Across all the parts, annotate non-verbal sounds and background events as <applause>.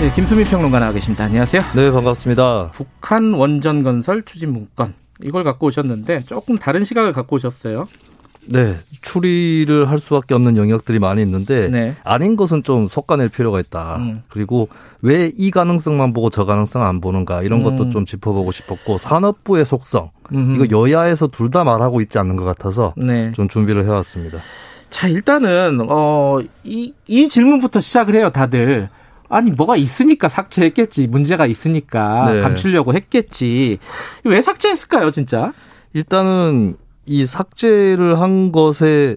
네, 김수민 평론가 나와 계십니다. 안녕하세요. 네, 반갑습니다. 북한 원전 건설 추진 문건 이걸 갖고 오셨는데 조금 다른 시각을 갖고 오셨어요. 네, 추리를 할 수밖에 없는 영역들이 많이 있는데 네. 아닌 것은 좀 솎아낼 필요가 있다. 음. 그리고 왜 이 가능성만 보고 저 가능성 안 보는가 이런 것도 음. 좀 짚어보고 싶었고 산업부의 속성 음흠. 이거 여야에서 둘 다 말하고 있지 않는 것 같아서 네. 좀 준비를 해왔습니다. 자 일단은 어 이 이 질문부터 시작을 해요. 다들. 아니 뭐가 있으니까 삭제했겠지 문제가 있으니까 네. 감추려고 했겠지 왜 삭제했을까요 진짜 일단은 이 삭제를 한 것에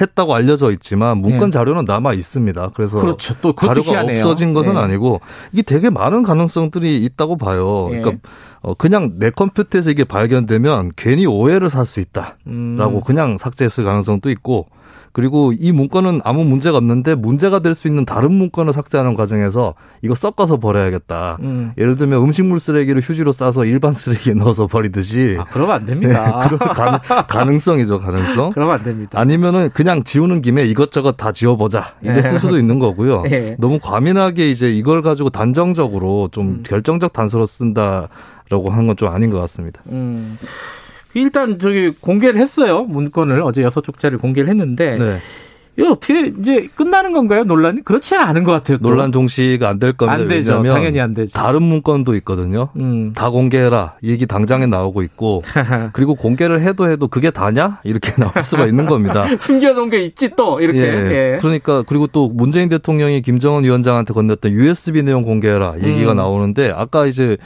했다고 알려져 있지만 문건 네. 자료는 남아 있습니다. 그래서 그렇죠 또 그것도 자료가 희한해요. 없어진 것은 네. 아니고 이게 되게 많은 가능성들이 있다고 봐요. 예. 그러니까 어, 그냥 내 컴퓨터에서 이게 발견되면 괜히 오해를 살 수 있다라고 음. 그냥 삭제했을 가능성도 있고 그리고 이 문건은 아무 문제가 없는데 문제가 될 수 있는 다른 문건을 삭제하는 과정에서 이거 섞어서 버려야겠다. 음. 예를 들면 음식물 쓰레기를 휴지로 싸서 일반 <laughs> 쓰레기에 넣어서 버리듯이 아 그러면 안 네, 됩니다. <laughs> 그런 가능, 가능성이죠 가능성. <laughs> 그러면 안 됩니다. 아니면은 그냥 지우는 김에 이것저것 다 지워보자 네. 이랬을 수도 있는 거고요. 네. 너무 과민하게 이제 이걸 가지고 단정적으로 좀 음. 결정적 단서로 쓴다 라고 하는 건 좀 아닌 것 같습니다. 음. 일단 저기 공개를 했어요 문건을 어제 여섯 쪽짜리 공개를 했는데 네. 이거 어떻게 이제 끝나는 건가요 논란이 그렇지 않은 것 같아요. 또. 논란 종시가 안 될 겁니다. 안 되죠. 당연히 안 되죠. 다른 문건도 있거든요. 음. 다 공개해라. 이 얘기 당장에 나오고 있고 <laughs> 그리고 공개를 해도 해도 그게 다냐 이렇게 <laughs> 나올 수가 있는 겁니다. 숨겨놓은 게 있지 또 이렇게. 예. 예. 그러니까 그리고 또 문재인 대통령이 김정은 위원장한테 건넸던 USB 내용 공개해라 얘기가 음. 나오는데 아까 이제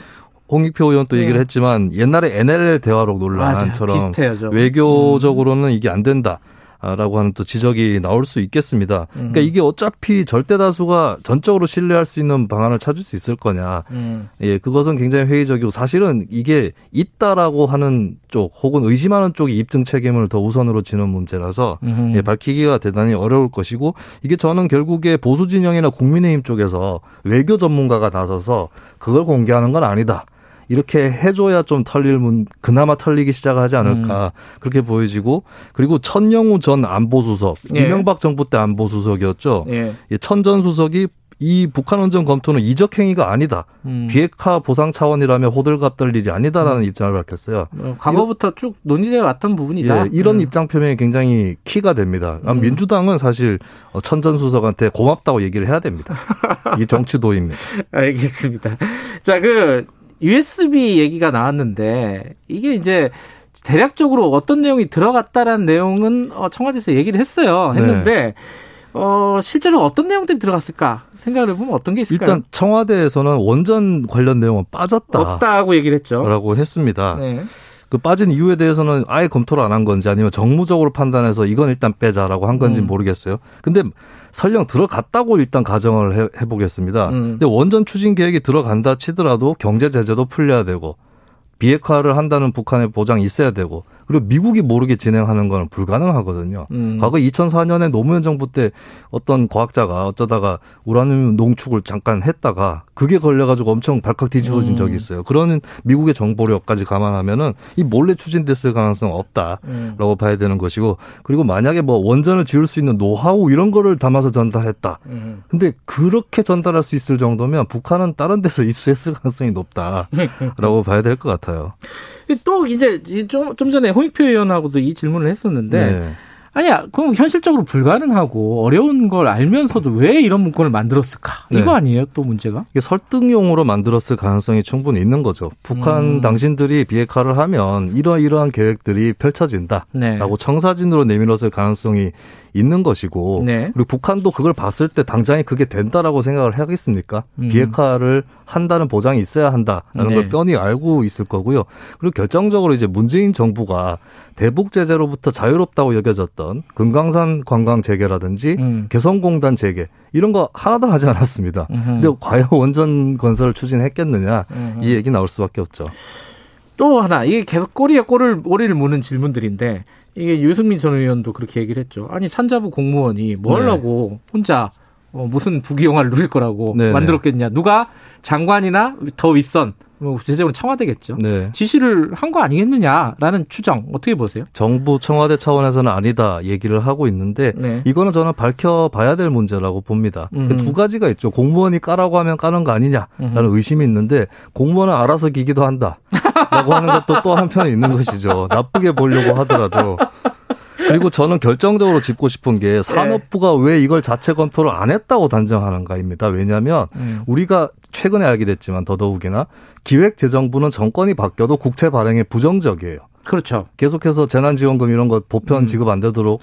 홍익표 의원 또 얘기를 예. 했지만 옛날에 NLL 대화록. 논란처럼 비슷해요. 외교적으로는 이게 안 된다. 라고 하는 또 지적이 나올 수 있겠습니다. 그러니까 음. 이게 어차피 절대 다수가 전적으로 신뢰할 수 있는 방안을 찾을 수 있을 거냐. 음. 예, 그것은 굉장히 회의적이고 사실은 이게 있다라고 하는 쪽 혹은 의심하는 쪽이 입증 책임을 더 우선으로 지는 문제라서 음흠. 예, 밝히기가 대단히 어려울 것이고 이게 저는 결국에 보수 진영이나 국민의힘 쪽에서 외교 전문가가 나서서 그걸 공개하는 건 아니다. 이렇게 해줘야 좀 털릴 문, 그나마 털리기 시작하지 않을까 음. 그렇게 보여지고 그리고 천영우 전 안보수석 예. 이명박 정부 때 안보수석이었죠. 예. 예, 천전 수석이 이 북한 원전 검토는 이적 행위가 아니다. 음. 비핵화 보상 차원이라면 호들갑 떨 일이 아니다라는 입장을 밝혔어요. 어, 과거부터 쭉 논의되어 왔던 부분이다. 예, 이런 음. 입장 표명이 굉장히 키가 됩니다. 아, 음. 민주당은 사실 어, 천전 수석한테 고맙다고 얘기를 해야 됩니다. <laughs> 이 정치도입니다. 알겠습니다. 자, 그 USB 얘기가 나왔는데 이게 이제 대략적으로 어떤 내용이 들어갔다라는 내용은 어, 청와대에서 얘기를 했어요. 네. 했는데 어, 실제로 어떤 내용들이 들어갔을까 생각을 해보면 어떤 게 있을까요? 일단 청와대에서는 원전 관련 내용은 빠졌다라고 없다고 얘기를 했죠. 했습니다. 네. 그 빠진 이유에 대해서는 아예 검토를 안 한 건지 아니면 정무적으로 판단해서 이건 일단 빼자라고 한 건지 음. 는 모르겠어요. 근데 설령 들어갔다고 일단 가정을 해, 해보겠습니다. 음. 근데 원전 추진 계획이 들어간다 치더라도 경제 제재도 풀려야 되고 비핵화를 한다는 북한의 보장이 있어야 되고 그리고 미국이 모르게 진행하는 건 불가능하거든요. 음. 과거 2004년에 노무현 정부 때 어떤 과학자가 어쩌다가 우라늄 농축을 잠깐 했다가 그게 걸려가지고 엄청 발칵 뒤집어진 음. 적이 있어요. 그런 미국의 정보력까지 감안하면은 이 몰래 추진됐을 가능성 없다라고 음. 봐야 되는 것이고 그리고 만약에 뭐 원전을 지을 수 있는 노하우 이런 거를 담아서 전달했다. 음. 근데 그렇게 전달할 수 있을 정도면 북한은 다른 데서 <laughs> 입수했을 가능성이 높다라고 <laughs> 봐야 될 것 같아요. 또 이제 좀, 좀 전에 홍익표 의원하고도 이 질문을 했었는데 네. 아니야, 그럼 현실적으로 불가능하고 어려운 걸 알면서도 왜 이런 문건을 만들었을까? 네. 이거 아니에요, 또 문제가? 이게 설득용으로 만들었을 가능성이 충분히 있는 거죠. 북한 음. 당신들이 비핵화를 하면 이러이러한 계획들이 펼쳐진다. 네. 라고 청사진으로 내밀었을 가능성이 있는 것이고 네. 그리고 북한도 그걸 봤을 때 당장에 그게 된다라고 생각을 하겠습니까? 음. 비핵화를 한다는 보장이 있어야 한다라는 네. 걸 뻔히 알고 있을 거고요. 그리고 결정적으로 이제 문재인 정부가 대북 제재로부터 자유롭다고 여겨졌던 금강산 관광 재개라든지 음. 개성공단 재개 이런 거 하나도 하지 않았습니다. 음흠. 근데 과연 원전 건설을 추진했겠느냐. 이 얘기 나올 수밖에 없죠. 또 하나 이게 계속 꼬리에 꼬리를 꼬리를 무는 질문들인데 이게 유승민 전 의원도 그렇게 얘기를 했죠. 아니 산자부 공무원이 뭐 네. 하려고 혼자 어, 무슨 부귀영화를 누릴 거라고 네네. 만들었겠냐? 누가 장관이나 더 윗선 뭐 구체적으로 청와대겠죠. 네. 지시를 한 거 아니겠느냐라는 추정 어떻게 보세요? 정부 청와대 차원에서는 아니다 얘기를 하고 있는데 네. 이거는 저는 밝혀봐야 될 문제라고 봅니다. 음. 두 가지가 있죠. 공무원이 까라고 하면 까는 거 아니냐라는 음. 의심이 있는데 공무원은 알아서 기기도 한다라고 하는 것도 또 한편에 있는 것이죠. 나쁘게 보려고 하더라도. 그리고 저는 결정적으로 짚고 싶은 네. 게 산업부가 왜 이걸 자체 검토를 안 했다고 단정하는가입니다. 왜냐하면 음. 우리가 최근에 알게 됐지만 더더욱이나 기획재정부는 정권이 바뀌어도 국채 발행에 부정적이에요. 그렇죠. 계속해서 재난지원금 이런 거 보편 음. 지급 안 되도록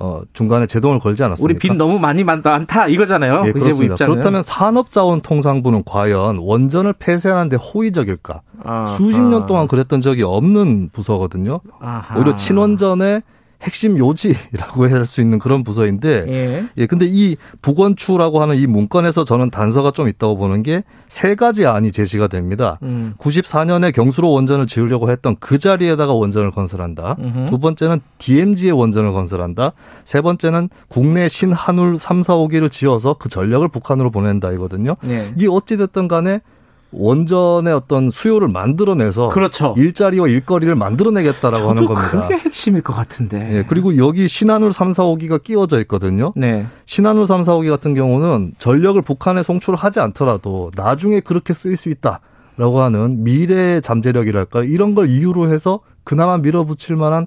어, 중간에 제동을 걸지 않았습니까? 우리 빚 너무 많이 많- 많다 이거잖아요. 예, 그 그렇습니다. 그렇다면 산업자원통상부는 과연 원전을 폐쇄하는데 호의적일까? 아, 수십 년 동안 그랬던 적이 없는 부서거든요. 아하. 오히려 친원전의 핵심 요지라고 할 수 있는 그런 부서인데 예. 예, 근데 이 북원추라고 하는 이 문건에서 저는 단서가 좀 있다고 보는 게 세 가지 안이 제시가 됩니다. 음. 94년에 경수로 원전을 지으려고 했던 그 자리에다가 원전을 건설한다. 음흠. 두 번째는 DMZ의 원전을 건설한다. 세 번째는 국내 신한울 3, 4, 5기를 지어서 그 전력을 북한으로 보낸다 이거든요. 네. 이게 어찌 됐든 간에 원전의 어떤 수요를 만들어내서 그렇죠. 일자리와 일거리를 만들어내겠다라고 하는 겁니다. 그게 핵심일 것 같은데. 예, 그리고 여기 신한울 3, 4, 5기가 끼워져 있거든요. 네. 신한울 3, 4, 5기 같은 경우는 전력을 북한에 송출하지 않더라도 나중에 그렇게 쓰일 수 있다라고 하는 미래 잠재력이랄까 이런 걸 이유로 해서 그나마 밀어붙일 만한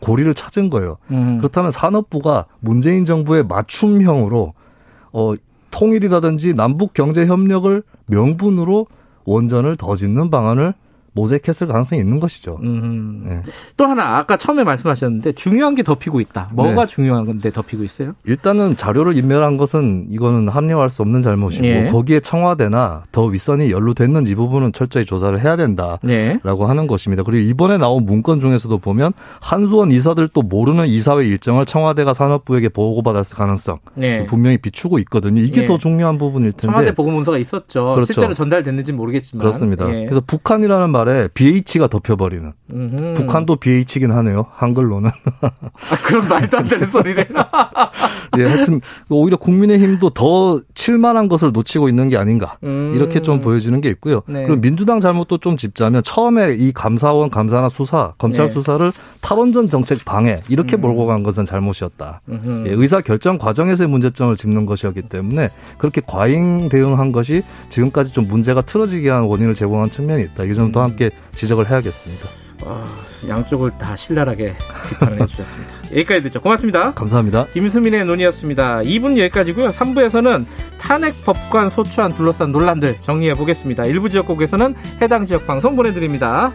고리를 찾은 거예요. 음. 그렇다면 산업부가 문재인 정부의 맞춤형으로 어 통일이라든지 남북 경제 협력을 명분으로 원전을 더 짓는 방안을 모색했을 가능성이 있는 것이죠. 음. 네. 또 하나 아까 처음에 말씀하셨는데 중요한 게 덮이고 있다. 뭐가 네. 중요한 건데 덮이고 있어요? 일단은 자료를 인멸한 것은 이거는 합리화할 수 없는 잘못이고 예. 거기에 청와대나 더 윗선이 연루됐는지 이 부분은 철저히 조사를 해야 된다. 네. 라고 하는 것입니다. 그리고 이번에 나온 문건 중에서도 보면 한수원 이사들도 모르는 이사회 일정을 청와대가 산업부에게 보고받았을 가능성 네. 분명히 비추고 있거든요. 이게 예. 더 중요한 부분일 텐데. 청와대 보고 문서가 있었죠. 그렇죠. 실제로 전달됐는지 모르겠지만. 그렇습니다. 예. 그래서 북한이라는 말에 BH가 덮여버리는. 음흠. 북한도 BH긴 하네요. 한글로는. <laughs> 아, 그런 말도 안 되는 소리를. <laughs> 예, 하여튼 오히려 국민의힘도 더 칠만한 것을 놓치고 있는 게 아닌가. 음. 이렇게 좀 보여지는 게 있고요. 네. 그리고 민주당 잘못도 좀 짚자면 처음에 이 감사원 감사나 수사, 검찰 네. 수사를 탈원전 정책 방해 이렇게 음. 몰고 간 것은 잘못이었다. 음흠. 예, 의사 결정 과정에서의 문제점을 짚는 것이었기 때문에 그렇게 과잉 대응한 것이 지금까지 좀 문제가 틀어지게 한 원인을 제공한 측면이 있다. 이 점도 음. 함께 지적을 해야겠습니다. 아, 양쪽을 다 신랄하게 비판을 해주셨습니다. <laughs> 여기까지 듣죠. 고맙습니다. 감사합니다. 김수민의 논의였습니다. 2분 여기까지고요. 3부에서는 탄핵 법관 소추안 둘러싼 논란들 정리해 보겠습니다. 일부 지역국에서는 해당 지역 방송 보내드립니다.